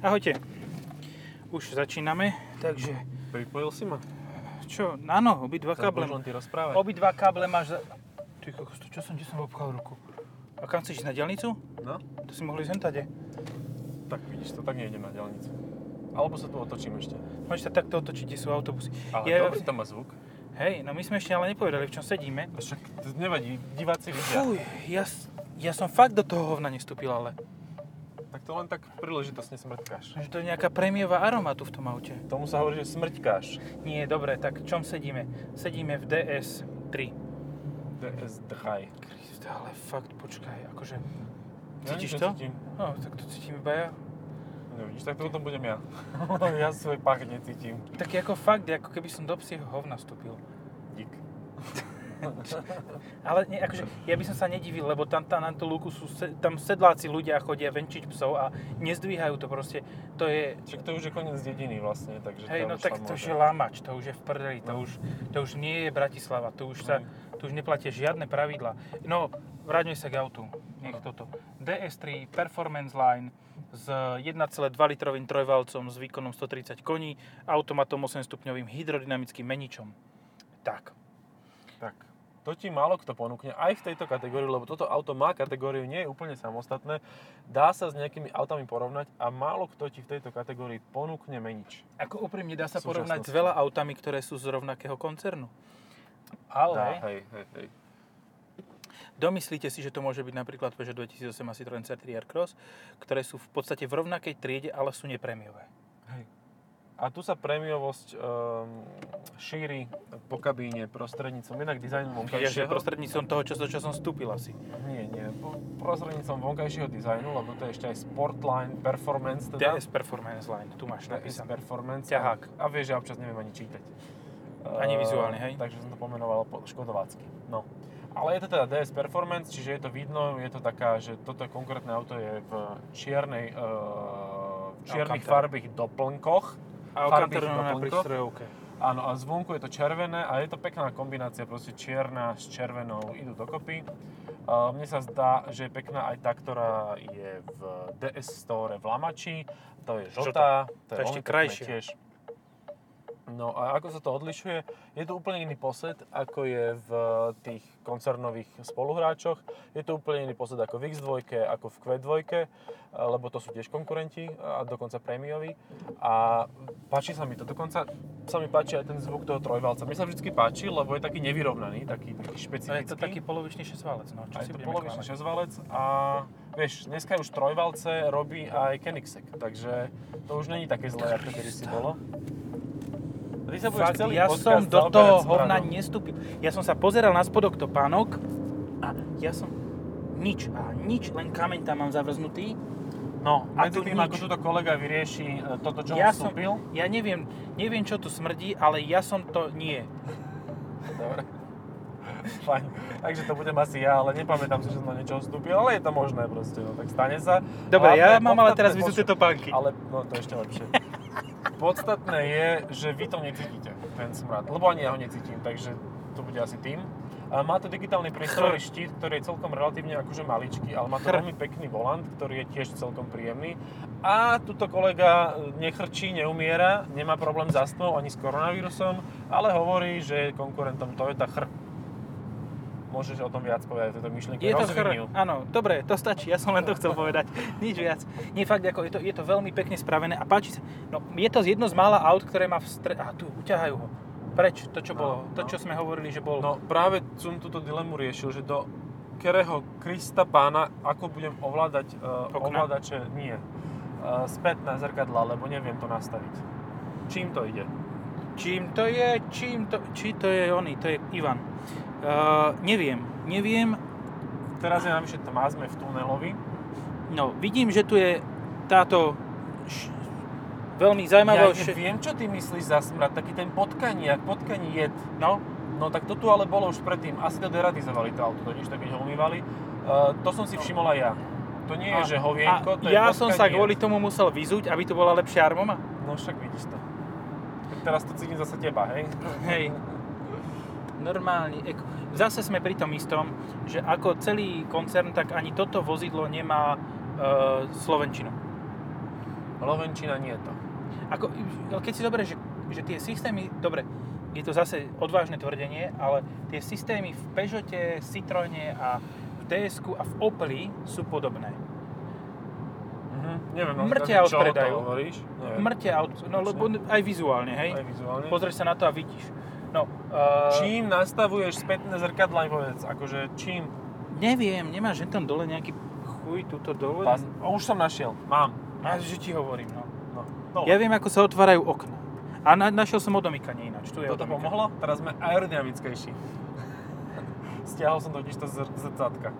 Ahojte. Už začíname, takže Pripojil si ma? čo, áno, obidva káble. len ty rozprávať. Obidva káble máš za... Ty kokos, čo som, kde som obkal ruku? A kam chceš ísť na diálnicu? No, To si mohli ísť hentade. tak vidíš to, tak nejdem na diálnicu. Alebo sa tu otočím ešte. Môžeš sa takto otočiť, kde sú autobusy. Ale Je- dobrý tam má zvuk. Hej, no my sme ešte ale nepovedali, v čom sedíme. Však to nevadí, diváci vidia. Fuj, ja, ja som fakt do toho hovna nestúpil, ale. Tak to len tak príležitosne smrťkáš. Že to je nejaká prémiová aroma tu v tom aute. Tomu sa hovorí, že smrťkáš. Nie, dobre, tak čom sedíme? Sedíme v DS3. DS3. Kriste, ale fakt, počkaj, akože... Ja Cítiš nič to? necítim. No, tak to cítim iba ja. Nevidíš, tak to potom budem ja. ja svoj pach necítim. Tak ako fakt, ako keby som do psieho hovna vstúpil. Dík. Ale nie, akože, ja by som sa nedivil, lebo tam, tam na tú lúku sú, tam sedláci ľudia chodia venčiť psov a nezdvíhajú to proste. To je, Však to už je koniec dediny vlastne, takže hej, no tak to už je lamač, to už je v prdeli, to No. už, to už nie je Bratislava, to už sa, tu už neplatia žiadne pravidla. No, vráťme sa k autu, nech Áno. toto. DS3 Performance Line s 1,2 litrovým trojvalcom s výkonom 130 koní, automatom 8 stupňovým hydrodynamickým meničom. Tak. Tak, to ti málo kto ponúkne aj v tejto kategórii, lebo toto auto má kategóriu, nie je úplne samostatné. Dá sa s nejakými autami porovnať a málo kto ti v tejto kategórii ponúkne menič. Ako úprimne dá sa porovnať s veľa autami, ktoré sú z rovnakého koncernu. Dá, Ale hej, hej, hej. domyslíte si, že to môže byť napríklad Peugeot 2008 a Citroën C3 Aircross, ktoré sú v podstate v rovnakej triede, ale sú neprémiové. A tu sa prémiovosť um, šíri po kabíne prostredníctvom jednak dizajnu Čiže vonkajšieho. prostredníctvom toho, čo, čo som vstúpil asi. Nie, nie, po, prostredníctvom vonkajšieho dizajnu, lebo to je ešte aj Sportline Performance, teda. DS Performance Line, tu máš napísané. Performance. Ťahák. A vieš, že občas neviem ani čítať. Ani Eh, vizuálne, hej? Takže som to pomenoval po škodovácky. No. Ale je to teda DS Performance, čiže je to vidno, je to taká, že toto konkrétne auto je v čiernej, uh, v čiernych Alcantara. farbých doplnkoch. A Alcantara na prístrojovke. Áno, a zvonku je to červené a je to pekná kombinácia, proste čierna s červenou idú dokopy. Mne sa zdá, že je pekná aj tá, ktorá je v DS Store v Lamači. To je žltá, To je ešte krajšie. tiež. No a ako sa to odlišuje? Je to úplne iný posed, ako je v tých koncernových spoluhráčoch. Je to úplne iný posed ako v X2, ako v Q2, lebo to sú tiež konkurenti a dokonca prémioví. A páči sa mi to. Dokonca sa mi páči aj ten zvuk toho trojvalca. Mne sa vždy páči, lebo je taký nevyrovnaný, taký, taký špecifický. je to taký polovičný šesťvalec, no čo A si je to polovičný šesťvalec a vieš, dneska už trojvalce robí aj Koenigsegg, takže to už není také zlé, ako kedy si bolo. Ty sa budeš Fakt, celý ja som do toho hovna nestúpil. Ja som sa pozeral na spodok topánok a ja som nič, a nič, len kameň tam mám zavrznutý. No, A medzi tým, nič. ako túto kolega vyrieši e, toto, čo ja som, vstúpil. ja neviem, neviem, čo tu smrdí, ale ja som to nie. Dobre. Fajn. Takže to budem asi ja, ale nepamätám si, že som na niečo vstúpil, ale je to možné proste, no tak stane sa. Dobre, ja Hlavné, mám ale teraz vyzuté poču- topánky. Ale, no to ešte lepšie. Podstatné je, že vy to necítite, ten smrad, lebo ani ja ho necítim, takže to bude asi tým. A má to digitálny prístrojový štít, ktorý je celkom relatívne akože maličký, ale má to veľmi pekný volant, ktorý je tiež celkom príjemný. A tuto kolega nechrčí, neumiera, nemá problém s astmou ani s koronavírusom, ale hovorí, že je konkurentom Toyota Chr. Môžeš o tom viac povedať, o tejto myšlienke. Je to ju. áno, dobre, to stačí, ja som len to chcel povedať, nič viac. Nie, fakt, ako je to, je to veľmi pekne spravené a páči sa. No, je to jedno z mála aut, ktoré má v stre... A tu, uťahajú ho. Preč, to čo No, bolo, to no. čo sme hovorili, že bol... No práve som túto dilemu riešil, že do ktorého Krista pána, ako budem ovládať uh, Okna? ovládače, nie, uh, spätné zrkadla, lebo neviem to nastaviť. Čím to ide? Čím to je, čím to, či to je oný, to je Ivan. Uh, neviem, neviem, Teraz je navyše tma, sme v tunelovi. no vidím, že tu je táto š, veľmi Ja zaujímavá... neviem, čo ty myslíš za smrad, taký ten potkaniak, potkaní jed. no, No tak to tu ale bolo už predtým. Asi to deratizovali to auto, totiž tak keď ho umývali. Uh, to som si všimol aj ja. To nie je, že hovienko, to je ja som sa kvôli tomu musel vyzuť, aby tu bola lepšia armoma. No však vidíš to. Tak teraz to cítim zase teba, hej? Hej. Normálne. eko- Zase sme pri tom istom, že ako celý koncern, tak ani toto vozidlo nemá e, Slovenčinu. Lovenčina nie je to. Ako, keď si zoberieš, že, že tie systémy, dobre, je to zase odvážne tvrdenie, ale tie systémy v Peugeote, Citroene a v ds a v Opeli sú podobné. Mhm. Neviem, no, Mŕte aut predajú. Mŕte aut, no lebo aj vizuálne, hej? Aj vizuálne. Pozrieš sa na to a vidíš. No, uh, Čím nastavuješ spätné zrkadla, mi povedz, akože čím? Neviem, nemáš tam dole nejaký chuj tuto dole? Pas, o, už som našiel, mám. A že ti hovorím, no. No, dole. Ja viem, ako sa otvárajú okna. A na, našiel som odomykanie ináč. Tu je Toto odomykanie. pomohlo? Teraz sme aerodynamickejší. Stiahol som totiž to zr- zrcátka.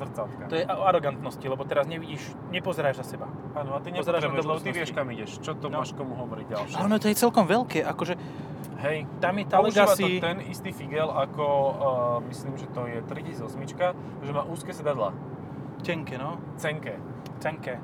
Zrcátka. To je o arogantnosti, lebo teraz nevidíš, nepozeráš za seba. Áno, a ty nepotrebuješ, lebo ty vieš, kam ideš. Čo to No. máš komu hovoriť ďalšie. Ale ono to je celkom veľké, akože Hej, tam je tá používa to Legacy... ten istý Figel ako, uh, myslím, že to je 3008, že má úzke sedadla. Tenké, no. Cenké. Tenké.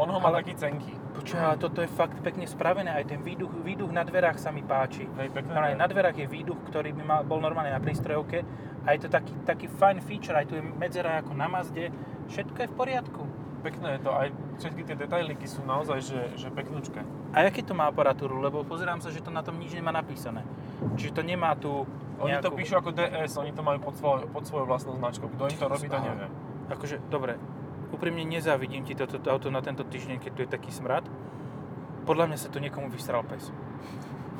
On ho má Ale- taký cenký. Počuj, ale toto je fakt pekne spravené, aj ten výduch, výduch na dverách sa mi páči. Hej, to je. na dverách je výduch, ktorý by mal, bol normálne na prístrojovke a je to taký, taký fine feature, aj tu je medzera ako na Mazde, všetko je v poriadku. Pekné je to, aj všetky tie detailiky sú naozaj, že, že peknúčke. A aké to má aparatúru? Lebo pozerám sa, že to na tom nič nemá napísané. Čiže to nemá tu Oni to nejakú... píšu ako DS, oni to majú pod, svoj, pod svojou vlastnou značkou. Kto im to robí, to neviem. Akože, dobre, úprimne nezávidím ti toto auto na tento týždeň, keď tu je taký smrad. Podľa mňa sa tu niekomu vysral pes.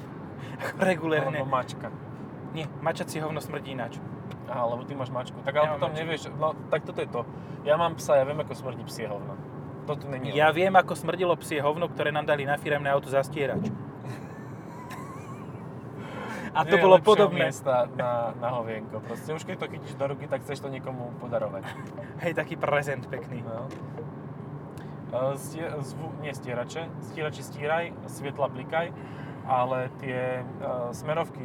Regulérne. Alebo mačka. Nie, mačacie hovno smrdí ináč. Aha, lebo ty máš mačku. Tak ale Ja potom mačku. nevieš, no tak toto je to. Ja mám psa, ja viem ako smrdí psie hovno. Toto není Ja viem, ako smrdilo psie hovno, ktoré nám dali na firemné auto zastierač. A to Nie bolo podobné. miesta na, na hovienko. Proste už keď to chytíš do ruky, tak chceš to niekomu podarovať. Hej, taký prezent pekný. No. E, Stie, zvu, nie stierače, stierači stíraj, svetla blikaj, ale tie uh, smerovky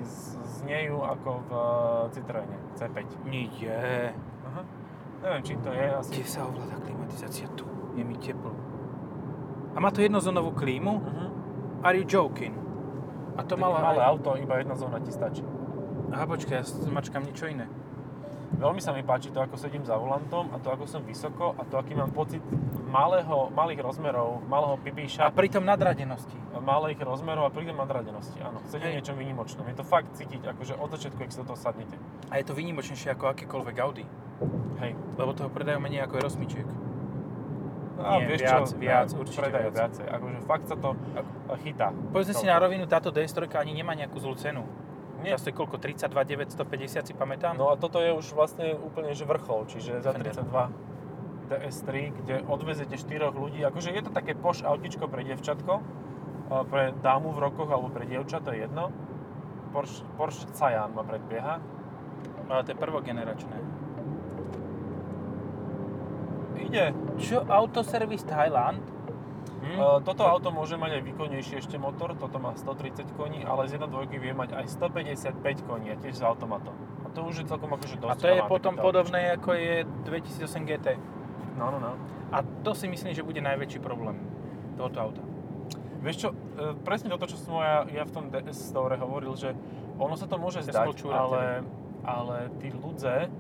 znejú ako v uh, Citroene C5. Nie. Aha. Neviem, či to je asi... Kde sa ovláda klimatizácia? Tu. Je mi teplo. A má to jednozónovú klímu? Uh-huh. Are you joking? A to malé aj... auto, iba jedna zóna ti stačí. Aha, počkaj, ja mačkám niečo iné. Veľmi sa mi páči to, ako sedím za volantom a to, ako som vysoko a to, aký mám pocit malého, malých rozmerov, malého A pipíša, pritom nadradenosti. malých rozmerov a prídem nadradenosti. Áno, sedím Hej. niečo výnimočnom. Je to fakt cítiť, akože od začiatku, ak sa do toho sadnete. A je to výnimočnejšie ako akékoľvek Audi. Hej. Lebo toho predajú menej ako rozmičiek. A Nie, vieš viac, čo, viac, ne, určite predajú viac. viacej. Akože fakt sa to chytá. Povedzme si na rovinu, táto DS3 ani nemá nejakú zlú cenu. Nie. Často je koľko? 32 950 si pamätám? No a toto je už vlastne úplne že vrchol, čiže za Fender. 32 DS3, kde odvezete 4 ľudí, akože je to také poš autičko pre devčatko, pre dámu v rokoch alebo pre dievča, to je jedno. Porsche, Porsche Cayenne ma predbieha. Ale to je prvogeneračné. Ide. Čo? Autoservice Thailand? Hm? Uh, toto auto môže mať aj výkonnejší ešte motor, toto má 130 koní, ale z 1.2 vie mať aj 155 koní a tiež s automatom. A to už je celkom akože dosť. A to je potom podobné ako je 2008 GT. No, no, no. A to si myslím, že bude najväčší problém tohoto auta. Vieš čo, e, presne toto, čo som ja, ja v tom DS Store hovoril, že ono sa to môže Ja zdať, ale, ale tí ľudze,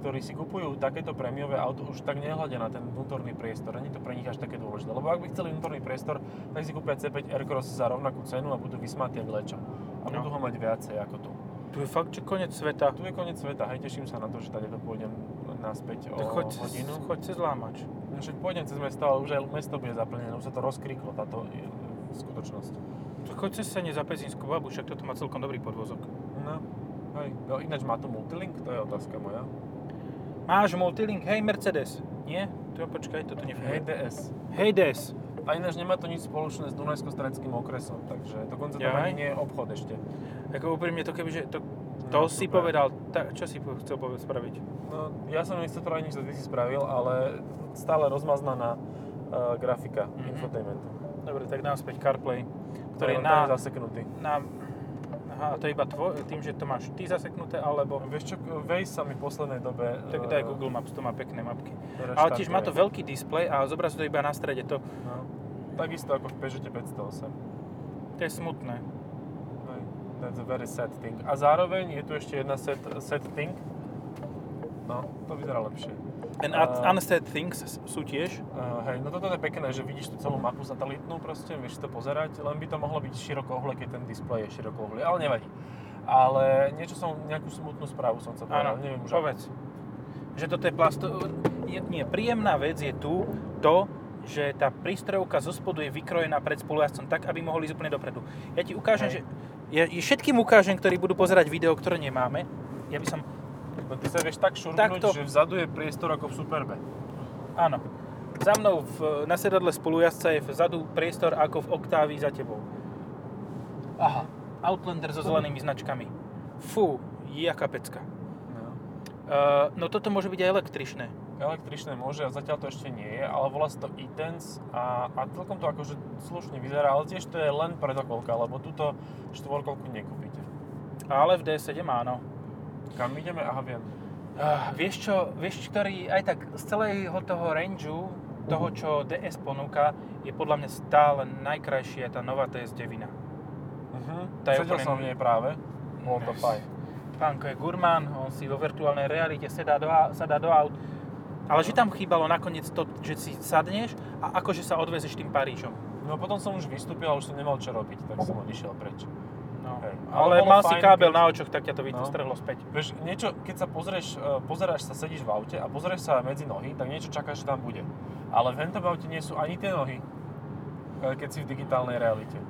ktorí si kupujú takéto prémiové auto, už tak nehľadia na ten vnútorný priestor. Není to pre nich až také dôležité. Lebo ak by chceli vnútorný priestor, tak si kúpia C5 Aircross za rovnakú cenu a budú vysmátí jak lečo. A No. budú ho mať viacej ako tu. Tu je fakt, že koniec sveta. Tu je koniec sveta, hej, teším sa na to, že tady to pôjdem naspäť o Tak choď, hodinu. choď cez lámač. No však pôjdem cez mesto, ale už aj mesto bude zaplnené, už sa to rozkriklo, táto e, skutočnosť. Tak choď cez sene za Pezinskú babu, však toto má celkom dobrý podvozok. No, hej. No ináč má to multilink? To je otázka moja. Máš multilink? Hej Mercedes. Nie? Tu počkaj, toto Hej nefunguje. DS. Hej DS. A ináč nemá to nič spoločné s Dunajsko-Stredským okresom, takže dokonca Jaj. ani nie je obchod ešte. Ako úprimne to keby, že to, to No, si super. povedal, ta, čo si chcel povedať spraviť? No, ja som nechcel to nič, čo ty si spravil, ale stále rozmaznaná uh, grafika Mhm. infotainmentu. Dobre, tak dám späť CarPlay, ktorý je Tam na, je zaseknutý. na... Aha, a to je iba tvoj, tým, že to máš ty zaseknuté, alebo... Vieš čo, Waze sa mi v poslednej dobe... Tak eh, daj Google Maps, to má pekné mapky. Ale tiež má to veľký displej a zobrazí to iba na strede. To, No. Takisto ako v Peugeote 508. to je smutné. Hej, That's a very sad thing. A zároveň je tu ešte jedna set, set thing. No, to vyzerá lepšie. And A- Unsaid Things sú tiež. Uh, hej, no toto je pekné, že vidíš tú celú mapu satelitnú proste, vieš to pozerať, len by to mohlo byť širokouhle, keď ten displej je širokouhle, ale nevadí. Ale niečo som, nejakú smutnú správu som chcel povedať, Áno, neviem už. povedz. Že toto je plasto... Je, nie, príjemná vec je tu to, že tá prístrojovka zo spodu je vykrojená pred spolujazdcom tak, aby mohli ísť úplne dopredu. Ja ti ukážem, Hej. že... Ja všetkým ukážem, ktorí budú pozerať video, ktoré nemáme. Ja by som... No ty sa vieš tak šurknúť, Takto. že vzadu je priestor ako v Superbe. Áno. Za mnou v, na sedadle spolujazdca je vzadu priestor ako v Octavii za tebou. Aha. Outlander so zelenými značkami. Fú, jaká pecka. No. Uh, no toto môže byť aj električné. Električné môže, a zatiaľ to ešte nie je, ale volá sa to e-Tense a, a celkom to akože slušne vyzerá, ale tiež to je len predokolka, lebo túto štvorkolku nekúpite. Ale v D7 áno. Kam ideme? Aha, viem. Uh, vieš čo, vieš, ktorý aj tak z celého toho rangeu, toho, čo DS ponúka, je podľa mňa stále najkrajšia tá nová DS9. Uh-huh. Tá je Sedel úplne- som v nej práve, bolo to fajn. Pánko je gurmán, on si vo virtuálnej realite sedá do, sadá do aut. Ale že tam chýbalo nakoniec to, že si sadneš a akože sa odvezeš tým Parížom. No potom som už vystúpil a už som nemal čo robiť, tak som odišiel preč. No. Hej. Ale Ale, mal si kábel keď- na očoch, tak ťa to No. vystrhlo späť. Vieš, niečo, keď sa pozrieš, e, pozeráš sa, sedíš v aute a pozrieš sa medzi nohy, tak niečo čakáš, že tam bude. Ale v hentom aute nie sú ani tie nohy, e, keď si v digitálnej realite.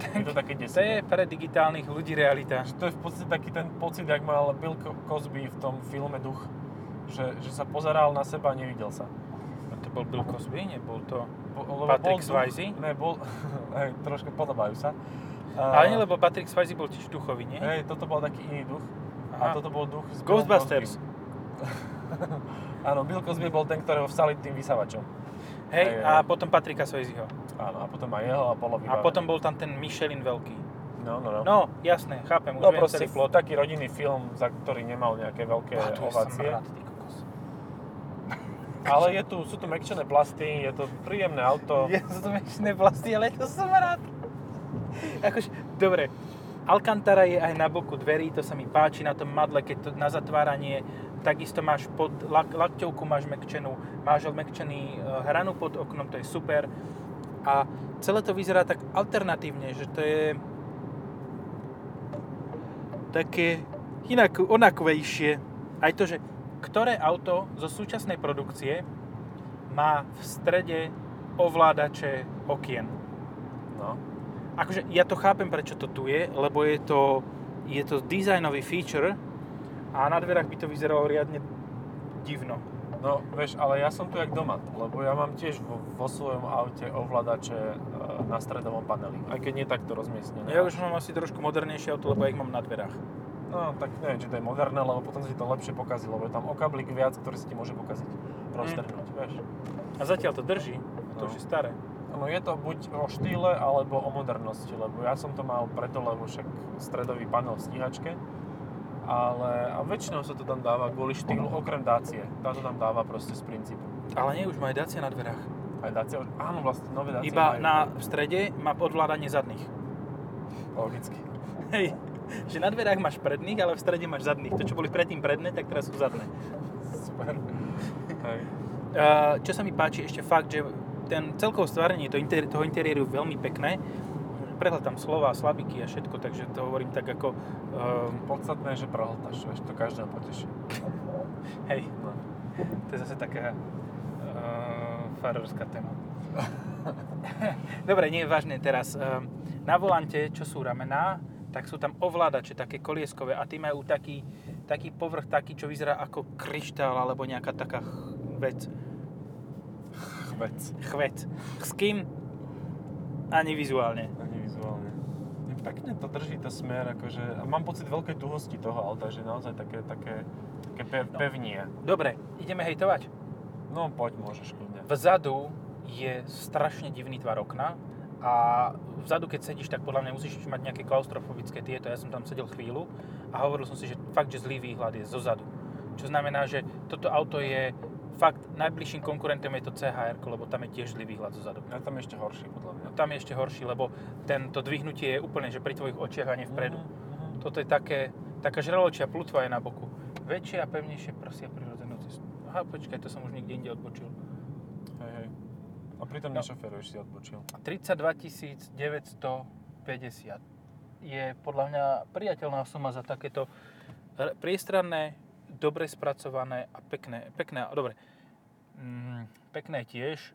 Je to také To desivé. je pre digitálnych ľudí realita. Že to je v podstate taký ten pocit, jak mal Bill Co- Cosby v tom filme Duch. Že, že sa pozeral na seba a nevidel sa. No to bol Bill Cosby, nebol to... Bo, Patrick bol duch- Swayze? Ne, bol... hej, trošku podobajú sa. Ale nie, lebo Patrick Swayze bol tiež duchový, nie? Hej, toto bol taký iný duch. Aha. A toto bol duch z Ghostbusters. Áno, Bill Cosby bol ten, ktorého vsali tým vysavačom. Hej, Hej, a hej. potom Patricka Swayzeho. Áno, a potom aj jeho a Polo A potom bol tam ten Michelin veľký. No, no, no. No, jasné, chápem, už no viem celý plot. taký rodinný film, za ktorý nemal nejaké veľké je ovácie. smrad, ty kokos. Ale je tu, sú tu mekčené plasty, je to príjemné auto. Ja sú to menšie vlasti, ale to som rád. Akože, dobre, Alcantara je aj na boku dverí, to sa mi páči na tom madle, keď to na zatváranie, takisto máš pod lak, lakťovku máš mekčenú, máš odmekčený e, hranu pod oknom, to je super. A celé to vyzerá tak alternatívne, že to je také inak, onakvejšie. Aj to, že ktoré auto zo súčasnej produkcie má v strede ovládače okien. No. Akože ja to chápem, prečo to tu je, lebo je to, je to dizajnový feature a na dverách by to vyzeralo riadne divno. No, vieš, ale ja som tu jak doma, lebo ja mám tiež vo, vo svojom aute ovládače e, na stredovom paneli, aj keď nie takto rozmiestnené. Ja už mám asi trošku modernejšie auto, lebo ja ich mám na dverách. No, tak neviem, či to je moderné, lebo potom sa ti to lepšie pokazí, lebo je tam okablík viac, ktorý sa ti môže pokaziť, roztrhnúť, vieš. A zatiaľ to drží, to No. už je staré. No je to buď o štýle, alebo o modernosti, lebo ja som to mal preto, lebo však stredový panel v stíhačke, ale a väčšinou sa to tam dáva kvôli štýlu, okrem Dacie. Tá to tam dáva proste z princípu. Ale nie, už má aj Dacia na dverách. Aj Dacia, áno, vlastne nové Dacie Iba majú. na, v strede má podvládanie zadných. Logicky. Hej, že na dverách máš predných, ale v strede máš zadných. To, čo boli predtým predné, tak teraz sú zadné. Super. Hej. Čo sa mi páči ešte fakt, že ten celkové stvárenie to inter- toho interiéru je veľmi pekné. Prehľadám slova, slabiky a všetko, takže to hovorím tak ako... Uh, Podstatné je, že prehltáš, vieš, to každého poteší. hej, No. to je zase taká uh, farovská téma. Dobre, nie je vážne teraz. Um, na volante, čo sú ramená, tak sú tam ovládače, také kolieskové a tí majú taký, taký povrch, taký, čo vyzerá ako kryštál alebo nejaká taká vec. Vec. Chvec. S kým? Ani vizuálne. Ani vizuálne. Pekne to drží to smer, akože, a mám pocit veľkej tuhosti toho auta, že naozaj také, také, také pe, pevnie. Dobre, ideme hejtovať. No poď, môžeš kľudne. Vzadu je strašne divný tvar okna a vzadu, keď sedíš, tak podľa mňa musíš mať nejaké klaustrofobické tieto. Ja som tam sedel chvíľu a hovoril som si, že fakt, že zlý výhľad je zozadu. Čo znamená, že toto auto je fakt najbližším konkurentom je to CHR, lebo tam je tiež zlý výhľad zozadu. Ja tam je ešte horší, podľa mňa. No, tam je ešte horší, lebo tento dvihnutie je úplne, že pri tvojich očiach a nie vpredu. Mhm, mhm. Toto je také, taká žraločia plutva je na boku. Väčšie a pevnejšie prsia prirodzenú cestu. Aha, počkaj, to som už niekde inde odbočil. Hej, hej. A pritom No. nešoferuješ si odbočil. 32 950 je podľa mňa priateľná suma za takéto priestranné, dobre spracované a pekné. Pekné, dobre. Mm, pekné tiež.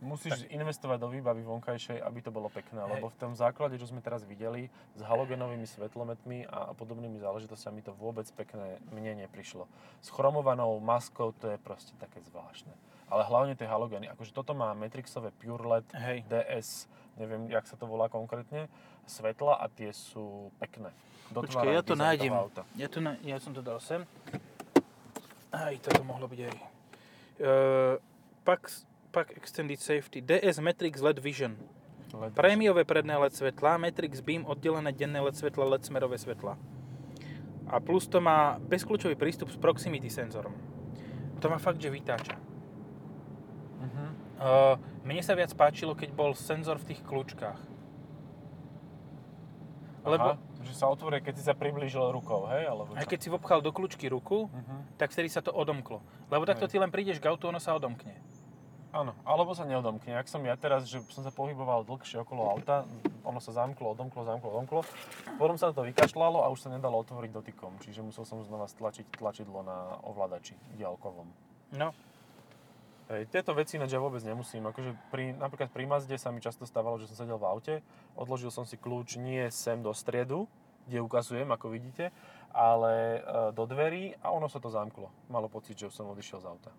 Musíš investovať do výbavy vonkajšej, aby to bolo pekné, Hej. lebo v tom základe, čo sme teraz videli, s halogenovými svetlometmi a podobnými záležitosťami to vôbec pekné mne neprišlo. S chromovanou maskou to je proste také zvláštne. Ale hlavne tie halogeny, akože toto má Matrixové Pure LED, Hej. DS, neviem, jak sa to volá konkrétne, svetla a tie sú pekné. Počkaj, ja to nájdem. auta. Ja, to na, ja som to dal sem. Aj toto mohlo byť aj. Uh, Pax, Pack Extended Safety DS Matrix LED Vision. LED. Prémiové predné LED svetla, Matrix Beam, oddelené denné LED svetla, LED smerové svetla. A plus to má bezkľúčový prístup s proximity senzorom. To ma fakt, že vytáča. Mhm. Uh, mne sa viac páčilo, keď bol senzor v tých kľúčkach. Lebo Aha, že sa otvorí, keď si sa priblížil rukou, hej? Alebo aj keď si vopchal do kľúčky ruku, Mhm. tak vtedy sa to odomklo. Lebo takto Hej. ty len prídeš k autu, ono sa odomkne. Áno, alebo sa neodomkne. Ak som ja teraz, že som sa pohyboval dlhšie okolo auta, ono sa zamklo, odomklo, zamklo, odomklo. Potom sa to vykašľalo a už sa nedalo otvoriť dotykom. Čiže musel som znova stlačiť tlačidlo na ovládači diaľkovom. No, Hej, tieto veci ináč ja vôbec nemusím. Akože pri, napríklad pri Mazde sa mi často stávalo, že som sedel v aute, odložil som si kľúč nie sem do striedu, kde ukazujem, ako vidíte, ale e, do dverí a ono sa to zamklo. Malo pocit, že už som odišiel z auta.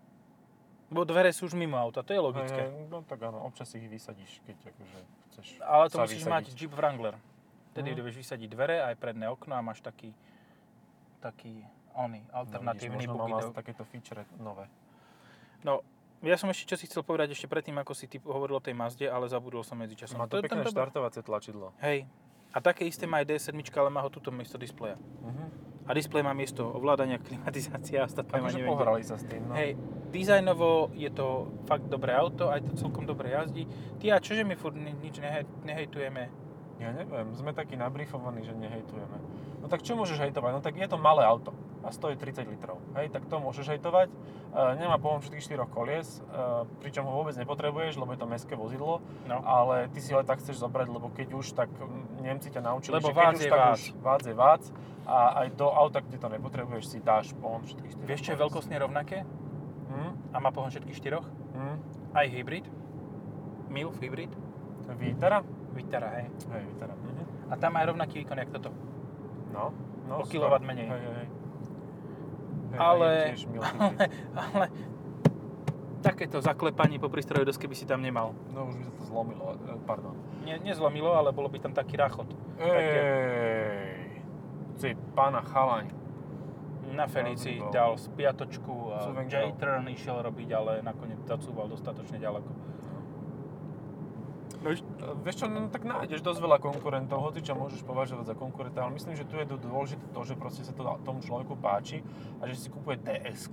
bo dvere sú už mimo auta, to je logické. Hej, no tak áno, občas ich vysadíš, keď akože chceš Ale to musíš vysadiť. mať Jeep Wrangler. Vtedy Mhm. vieš vysadiť dvere, aj predné okno a máš taký, taký oný, alternatívny no, vidíš, možno mám dog. takéto feature nové. No, ja som ešte čo si chcel povedať ešte predtým, ako si ty hovoril o tej Mazde, ale zabudol som medzi časom. Má to, je tam pekné štartovacie tlačidlo. Hej. A také isté má aj D7, ale má ho tuto miesto displeja. Mhm. A displej má miesto ovládania, klimatizácia a ostatné Takže pohrali sa s tým, no. Hej, dizajnovo je to fakt dobré auto, aj to celkom dobre jazdí. Ty a čože my furt ni- nič nehe, nehejtujeme? Ja neviem, sme takí nabrifovaní, že nehejtujeme. No tak čo môžeš hejtovať? No tak je to malé auto a stojí 30 litrov. Hej, tak to môžeš hejtovať. E, nemá pohon všetkých štyroch kolies, e, pričom ho vôbec nepotrebuješ, lebo je to mestské vozidlo. No. Ale ty si ho aj tak chceš zobrať, lebo keď už, tak Nemci ťa naučili, Lebo že keď už, tak vác. už vác je vác. A aj do auta, kde to nepotrebuješ, si dáš pohon všetkých štyroch Vieš, čo je veľkostne rovnaké? Hm? A má pohon všetkých štyroch? Hm? Aj hybrid? MILF hybrid? Vitara? Vitara, hej. Hej, Vitara. Mhm. A tam má rovnaký výkon, jak toto. No, no. O kilowatt menej. Hej, hej, hej. Ale- a je tiež milý hybrid. Ale takéto zaklepanie po prístroju dosky by si tam nemal. No už by sa to zlomilo, e, pardon. Nie, nezlomilo, ale bolo by tam taký rachot. Ej, si pána chalaň. Na Felici No, no. dal spiatočku a. J-turn išiel robiť, ale nakoniec zacúval dostatočne ďaleko. No, E, Vieš čo, no, tak nájdeš dosť veľa konkurentov, hoci čo môžeš považovať za konkurenta, ale myslím, že tu je dôležité to, že proste sa to tomu človeku páči a že si kúpuje ds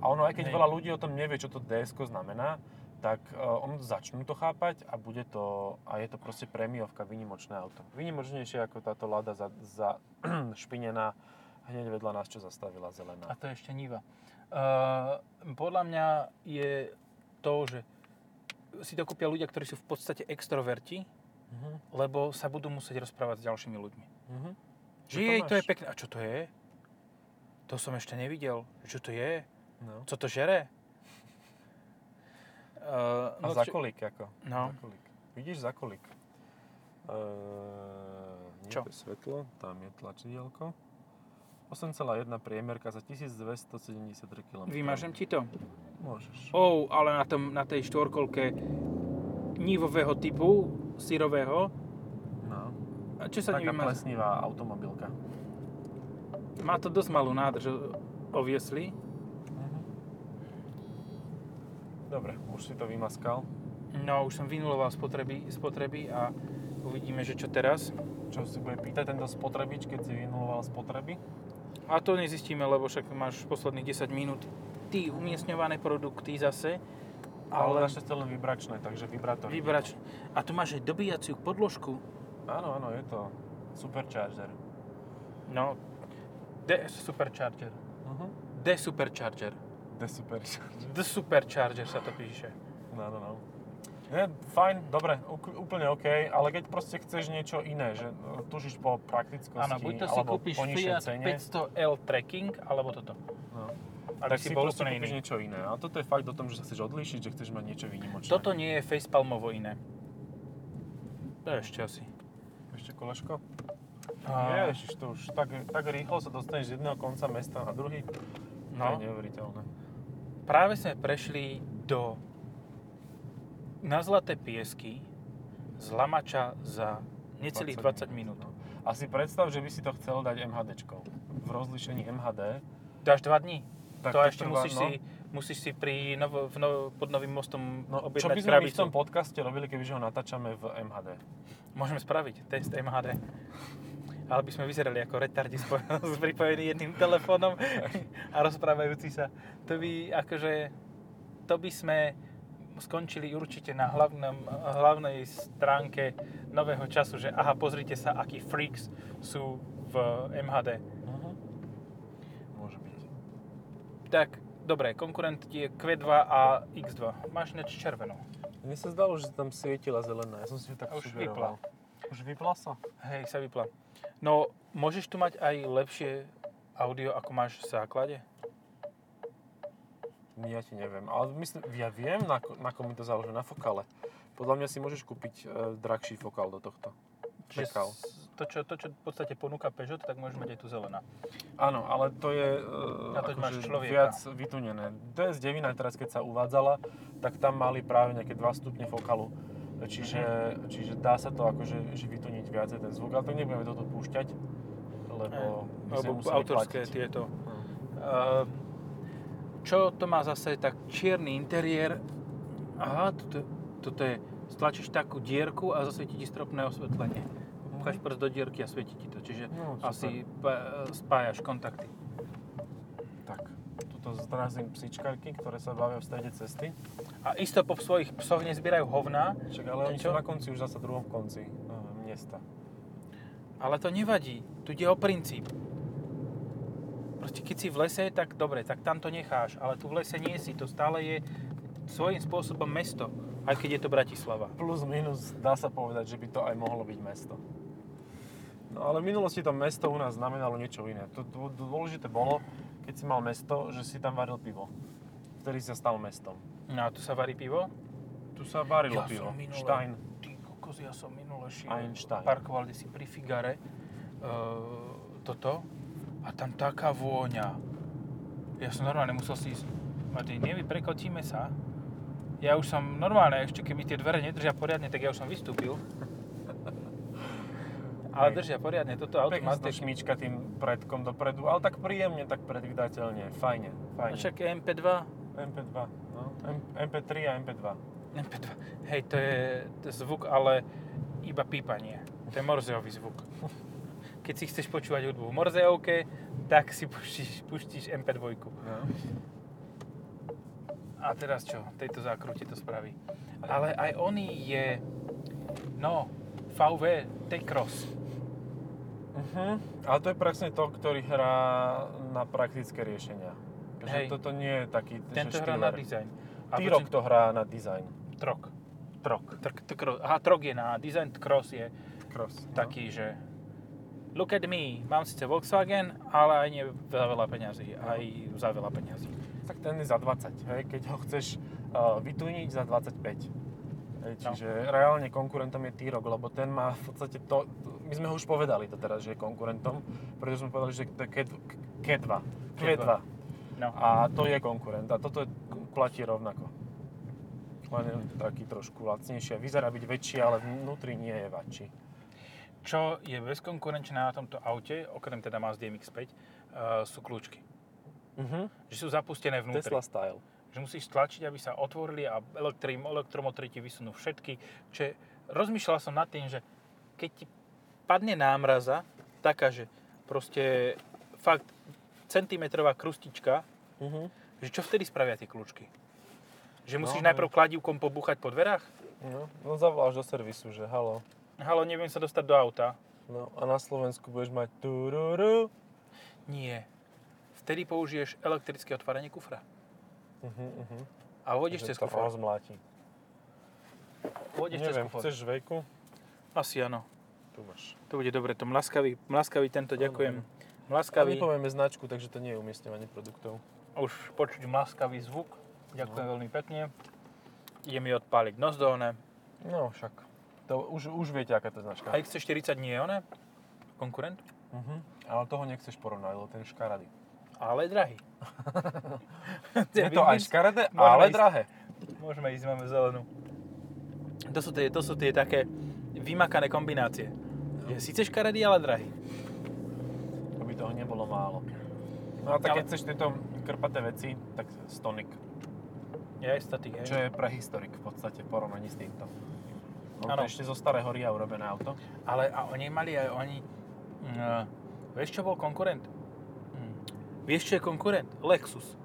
a ono, aj keď Hej. veľa ľudí o tom nevie, čo to ds znamená, tak uh, ono začnú to chápať a bude to, a je to proste prémiovka, výnimočné auto. Výnimočnejšie ako táto Lada za, za špinená hneď vedľa nás, čo zastavila A zelená. to je ešte Niva. Uh, podľa mňa je to, že si to kúpia ľudia, ktorí sú v podstate extroverti, Mhm. lebo sa budú musieť rozprávať s ďalšími ľuďmi. Mhm. Že to jej, to je máš. pekné. A čo to je? To som ešte nevidel. Čo to je? No. Co to žere? Uh, A za kolik ako? No. Za kolik? Vidíš za kolik? Eee, nie Čo? to je svetlo, tam je tlačidielko. 8,1 priemerka za 1273 km. Vymažem ti to? Môžeš. Oh, ale na, tom, na tej štvorkolke nívového typu, syrového, No. a čo sa Taká nevymaže? plesnivá automobilka. Má to dosť malú nádrž, obviesli. Mhm. Dobre, už si to vymaskal. No, už som vynuloval spotreby, spotreby a uvidíme, že čo teraz. Čo si bude pýtať tento spotrebič, keď si vynuloval spotreby? A to nezistíme, lebo však máš posledných 10 minút ty umiestňované produkty zase. Ale Ale naše to len vibračné, takže vibrátor. vybrač. A tu máš aj dobíjaciu podložku. Áno, áno, je to supercharger. No, D Supercharger. Uh-huh. D Supercharger. The super. The Supercharger sa to píše. No, no, no. Je, fajn, dobre, úplne OK, ale keď proste chceš niečo iné, že e, tužíš po praktickosti, Áno, buď to si alebo kúpiš Fiat cene, 500L Tracking, alebo toto. no, Aby tak si si bol úplne kúpiš iný. niečo iné. A toto je fakt o tom, že sa chceš odlíšiť, že chceš mať niečo výnimočné. Toto nie je facepalmovo iné. To je ešte asi. Ešte koleško? A- Ježiš, to už tak, tak rýchlo sa dostaneš z jedného konca mesta na druhý. To No. je neuveriteľné. Práve sme prešli do na Zlaté piesky z Lamača za necelých 20 minút. No. A si predstav, že by si to chcel dať MHDčkou. V rozlišení MHD. Dáš 2 dní? Tak to to ešte musíš, no. si, musíš si pri novo, v novo, pod novým mostom No, čo objednať by sme my v krabicu. tom podcaste robili, kebyže ho natáčame v MHD? Môžeme spraviť test MHD. Ale by sme vyzerali ako retardi s pripojený jedným telefónom a rozprávajúci sa. To by akože, to by sme skončili určite na hlavnom, hlavnej stránke nového času, že aha, pozrite sa, akí freaks sú v MHD. Uh-huh. Môže byť. Tak, dobre, konkurent je Q2 a X2. Máš ináč červenú. Mne sa zdalo, že tam svietila zelená. Ja som si ju tak už sugeroval. Už vypla sa? Hej, sa vypla. No, môžeš tu mať aj lepšie audio, ako máš v základe? Ja ti neviem, ale myslím, ja viem, na, na kom mi to záleží, na fokale. Podľa mňa si môžeš kúpiť e, drahší fokál do tohto. Čiže to čo, to, čo v podstate ponúka Peugeot, tak môžeš mať aj tu zelená. Áno, ale to je e, Na to máš človeka. viac vytunené. DS9 teraz, keď sa uvádzala, tak tam mali práve nejaké 2 stupne fokalu. Čiže, čiže dá sa to akože že vytuniť viacej ten zvuk, ale tak nebudeme toto púšťať, lebo sme Alebo autorské platiť. tieto. No. Uh, čo to má zase, tak čierny interiér. Aha, toto, toto je, stlačíš takú dierku a zasvieti ti stropné osvetlenie. Pcháš prst do dierky a svieti ti to, čiže No, super. asi spájaš kontakty. Tak, tuto zdrazím psičkarky, ktoré sa bavia v strede cesty. A isto po svojich psoch nezbierajú hovná, Čak, ale oni sú na konci, už zase druhom konci uh, miesta. ale to nevadí. Tu ide o princíp. Proste keď si v lese, tak dobre, tak tam to necháš, ale tu v lese nie si, to stále je svojím spôsobom mesto, aj keď je to Bratislava. Plus minus dá sa povedať, že by to aj mohlo byť mesto. No ale v minulosti to mesto u nás znamenalo niečo iné. To, dôležité bolo, keď si mal mesto, že si tam varil pivo. Vtedy sa stal mestom. No a tu sa varí pivo? Tu sa varilo Ja pivo. minule- Stein. Ty kokos, ja som minule šiel, Einstein. parkoval si pri Figare uh, toto a tam taká vôňa. Ja som normálne musel si ísť, Martin, nevy, prekotíme sa. Ja už som normálne, ešte keby tie dvere nedržia poriadne, tak ja už som vystúpil. Ale držia poriadne, toto auto Mazda. to šmíčka tým predkom dopredu, ale tak príjemne, tak predvydateľne. Fajne, fajne. Však MP2, MP2, no. M- MP3 a MP2. MP2, hej, to je, to je zvuk, ale iba pípanie. To je Morzeový zvuk. Keď si chceš počúvať hudbu v Morzeovke, tak si puštíš, puštíš MP2. No. A teraz čo? Tejto zákrute to spraví. Ale aj oný je, no, VW T-Cross. Uh-huh. Ale to je presne to, ktorý hrá na praktické riešenia. Že Hej. toto nie je taký Tento hrá na design. T-Rock to hrá na design. Trok. Trok. Trk. Aha, Trok je na design, Cross je Cross. no. taký, že look at me, mám síce Volkswagen, ale aj nie za veľa peňazí. Aj za veľa peňazí. Tak ten je za 20, hej? keď ho chceš uh, vytuniť za 25. Hej, No. čiže reálne konkurentom je T-Rock, lebo ten má v podstate to, my sme ho už povedali to teraz, že je konkurentom, pretože sme povedali, že to je K, K2. K2. No. A to je konkurent a toto je, platí rovnako. Len je taký trošku lacnejší. a Vyzerá byť väčší, ale vnútri nie je väčší. Čo je bezkonkurenčné na tomto aute, okrem teda Mazda MX-5, uh, sú kľúčky. Uh-huh. Že sú zapustené vnútri. Tesla style. že musíš tlačiť, aby sa otvorili a elektrim, elektromotory ti vysunú všetky. Čiže rozmýšľal som nad tým, že keď ti padne námraza, taká, že proste fakt centimetrová krustička, Uh-huh. že čo vtedy spravia tie kľúčky? Že musíš No, najprv kladívkom pobúchať po dverách? No, no zavoláš do servisu, že halo. Halo, neviem sa dostať do auta. No a na Slovensku budeš mať tururu. Nie. Vtedy použiješ elektrické otváranie kufra. Uh-huh, uh-huh. A vôjdeš cez kufor. rozmláti. Vôjdeš cez kufor. chceš žvejku? Asi áno. Tu máš. To bude dobre. To mlaskavý, mlaskavý tento, ďakujem. Ale Mlaskavý. nepovieme značku, takže to nie je umiestňovanie produktov. Už počuť mlaskavý zvuk. Ďakujem veľmi pekne. Ide mi odpáliť nos dolné. No však. To už, už viete, aká to je značka. A XC40 nie je oné? Konkurent? Uh-huh. Ale toho nechceš porovnať, lebo ten je škaradý. Ale drahý. Je to aj škaredé, ale ísť. drahé. Môžeme ísť, máme zelenú. To sú tie, to sú tie také vymakané kombinácie. Je síce škaredý, ale drahý. Aby toho nebolo málo. No a tak Ale- keď chceš tieto krpaté veci, tak Stonic. Je aj statik, hej. Čo je prehistorik v podstate v porovnaní s týmto. Áno. to ešte zo starého RIA urobené auto. Ale a oni mali aj oni... Uh, vieš, čo bol konkurent? Hm. Vieš, čo je konkurent? Lexus.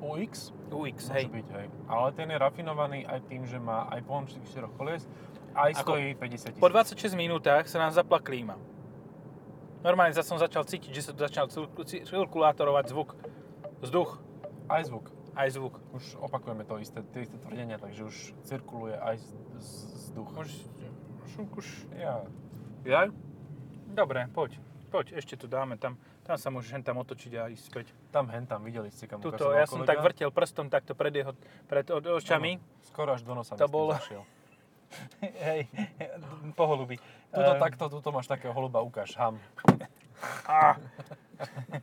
UX? UX, Môže hej. byť, hej. Ale ten je rafinovaný aj tým, že má aj pohon 4 kolies, aj Ako stojí 50 tisíc. Po 26 minútach sa nám zapla klíma. Normálne som začal cítiť, že sa tu začal cir- cir- cirkulátorovať zvuk. Vzduch, Aj zvuk. aj zvuk. Už opakujeme to isté, tie isté tvrdenia, takže už cirkuluje aj z, z. Už, už, už, Ja. Ja? Dobre, poď. Poď, ešte tu dáme tam. Tam sa môžeš hen tam otočiť a ísť späť. Tam, hen tam, videli ste, kam Tuto, ja som tak vrtel prstom takto pred jeho, pred očami. Áno, Skoro až do nosa To bolo- zašiel. Hej, po holubi. Tuto Ehm, takto, tuto máš takého holuba, ukáž, ham. Á.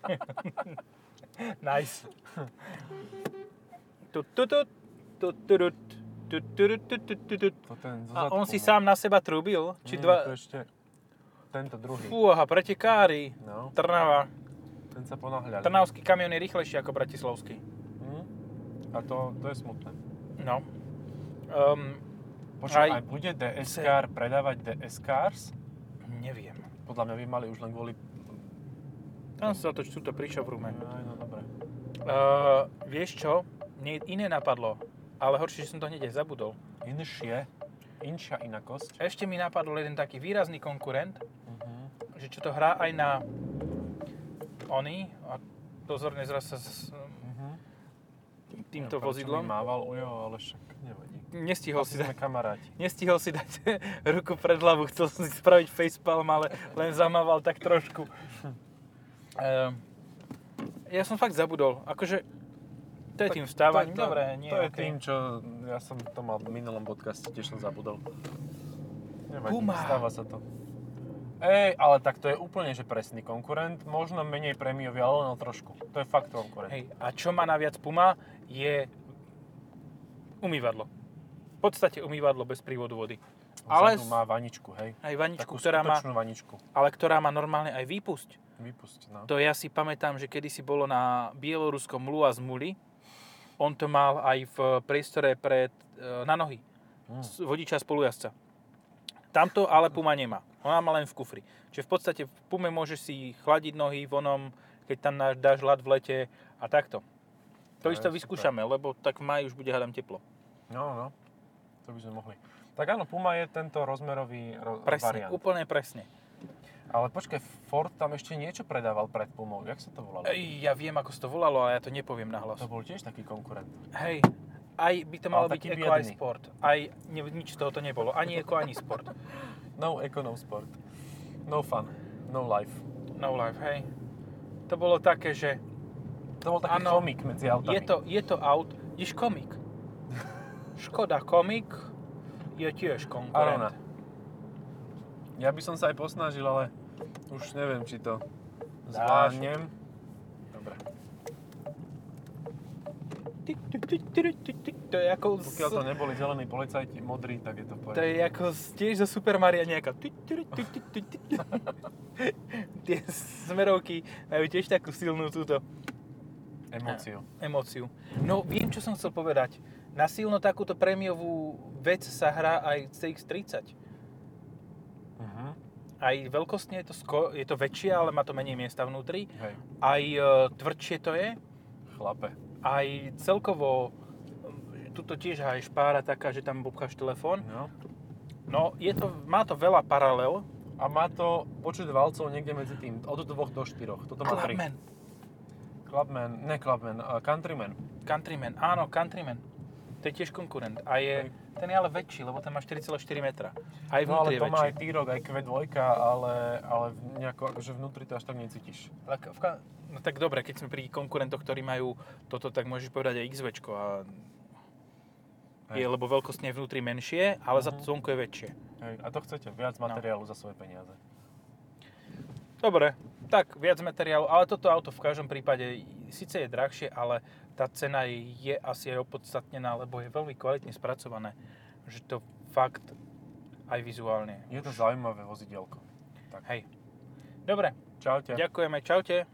nice. Tu, tu, tu, tu, tu, tu, tu, tu, tu, tu, A on si má. sám na seba trúbil? Či Nie, dva... to ešte tento druhý. Fúha, pretekári. No, Trnava. ten sa ponáhľali. Trnavský kamión je rýchlejší ako bratislavský. Hm? A to, to je smutné. No. Um, Počkaj, Aj- aj bude DS Car predávať DS Cars? neviem. Podľa mňa by mali už len kvôli... Tam sa to tuto pri showroome. Aj, no dobre. Uh, vieš čo? Mne iné napadlo, ale horšie, že som to hneď aj zabudol. Inšie, inšia inakosť. Ešte mi napadol jeden taký výrazný konkurent, Uh-huh. že čo to hrá aj na Oni, a dozorne zraz sa s Uh-huh. týmto Mi vozidlom. mával, ujo, ale však nevadí. Nestihol si, Asi dať, kamaráti. nestihol si dať ruku pred hlavu, chcel som si spraviť facepalm, ale len zamával tak trošku. Ehm, ja som fakt zabudol, akože to je Tak tým vstávaním, to, dobre, nie, To je okej. tým, čo ja som to mal v minulom podcaste, tiež som zabudol. Nevadí, Puma. stáva sa to. Ej, ale tak to je úplne, že presný konkurent, možno menej prémiový, ale len trošku. To je fakt konkurent. Hej, a čo má naviac Puma, je umývadlo. V podstate umývadlo bez prívodu vody. Ale má vaničku, hej. aj vaničku, Takú ktorá má, vaničku. ale ktorá má normálne aj výpusť. Vypusť, no. To ja si pamätám, že kedysi bolo na bieloruskom Lua z Muli, on to mal aj v priestore pred, e, na nohy, Hm. z vodiča spolujazca. Tamto ale Puma nemá. Ona má len v kufri. Čiže v podstate v Pume môžeš si chladiť nohy vonom, keď tam dáš ľad v lete a takto. To isto super. vyskúšame, lebo tak v máji už bude hádam teplo. No, no. To by sme mohli. Tak áno, Puma je tento rozmerový ro- Presne, variant. úplne presne. Ale počkaj, Ford tam ešte niečo predával pred Pumou. Jak sa to volalo? Ja viem, ako sa to volalo, ale ja to nepoviem nahlas. To bol tiež taký konkurent. Hej, aj by to malo byť Eco aj. Sport. Aj ne, nič z toho to nebolo. Ani Eco, ani Sport. No eco, no sport. No fun. No life. No life, hej. To bolo také, že To bol taký Áno. komik medzi autami. je to, je to aut, ideš komik. Škoda komik je tiež konkurent. Arona. Ja by som sa aj posnažil, ale už neviem, či to zvládnem. Dobre. To je ako... Pokiaľ to neboli zelení policajti, modrí, tak je to v To je ako z- tiež zo Super Maria nejaká... Tie smerovky majú tiež takú silnú túto Emóciu. emóciu. No, viem, čo som chcel povedať. Na silno takúto prémiovú vec sa hrá aj CX-30. Mhm. Aj veľkostne je to, sko- je to väčšie, ale má to menej miesta vnútri. Hej, Aj e, tvrdšie to je. chlape. Aj celkovo, e, tuto tiež aj špára taká, že tam búbkaš telefón. No. No, je to, má to veľa paralel. A má to počet valcov niekde medzi tým, od 2 do 4. Toto má 3. Clubman. Clubman, ne Clubman, uh, Countryman. Countryman, áno, Countryman. To je tiež konkurent. A je, ten je ale väčší, lebo ten má 4,4 metra. Aj No ale vnútri to je má väčší. aj T-Roc, aj Q2, ale, ale nejako akože vnútri to až tak necítiš. Ale k- v ka- No tak dobre, keď sme pri konkurentoch, ktorí majú toto, tak môžeš povedať aj XV. A Hej. je, lebo veľkostne je vnútri menšie, ale za Mhm. zvonku je väčšie. Hej, a to chcete, viac No. materiálu za svoje peniaze. Dobre, tak viac materiálu, ale toto auto v každom prípade síce je drahšie, ale tá cena je asi aj opodstatnená, lebo je veľmi kvalitne spracované. Že to fakt aj vizuálne. Je to zaujímavé vozidielko. Hej. Dobre, Čaute. ďakujeme, čaute.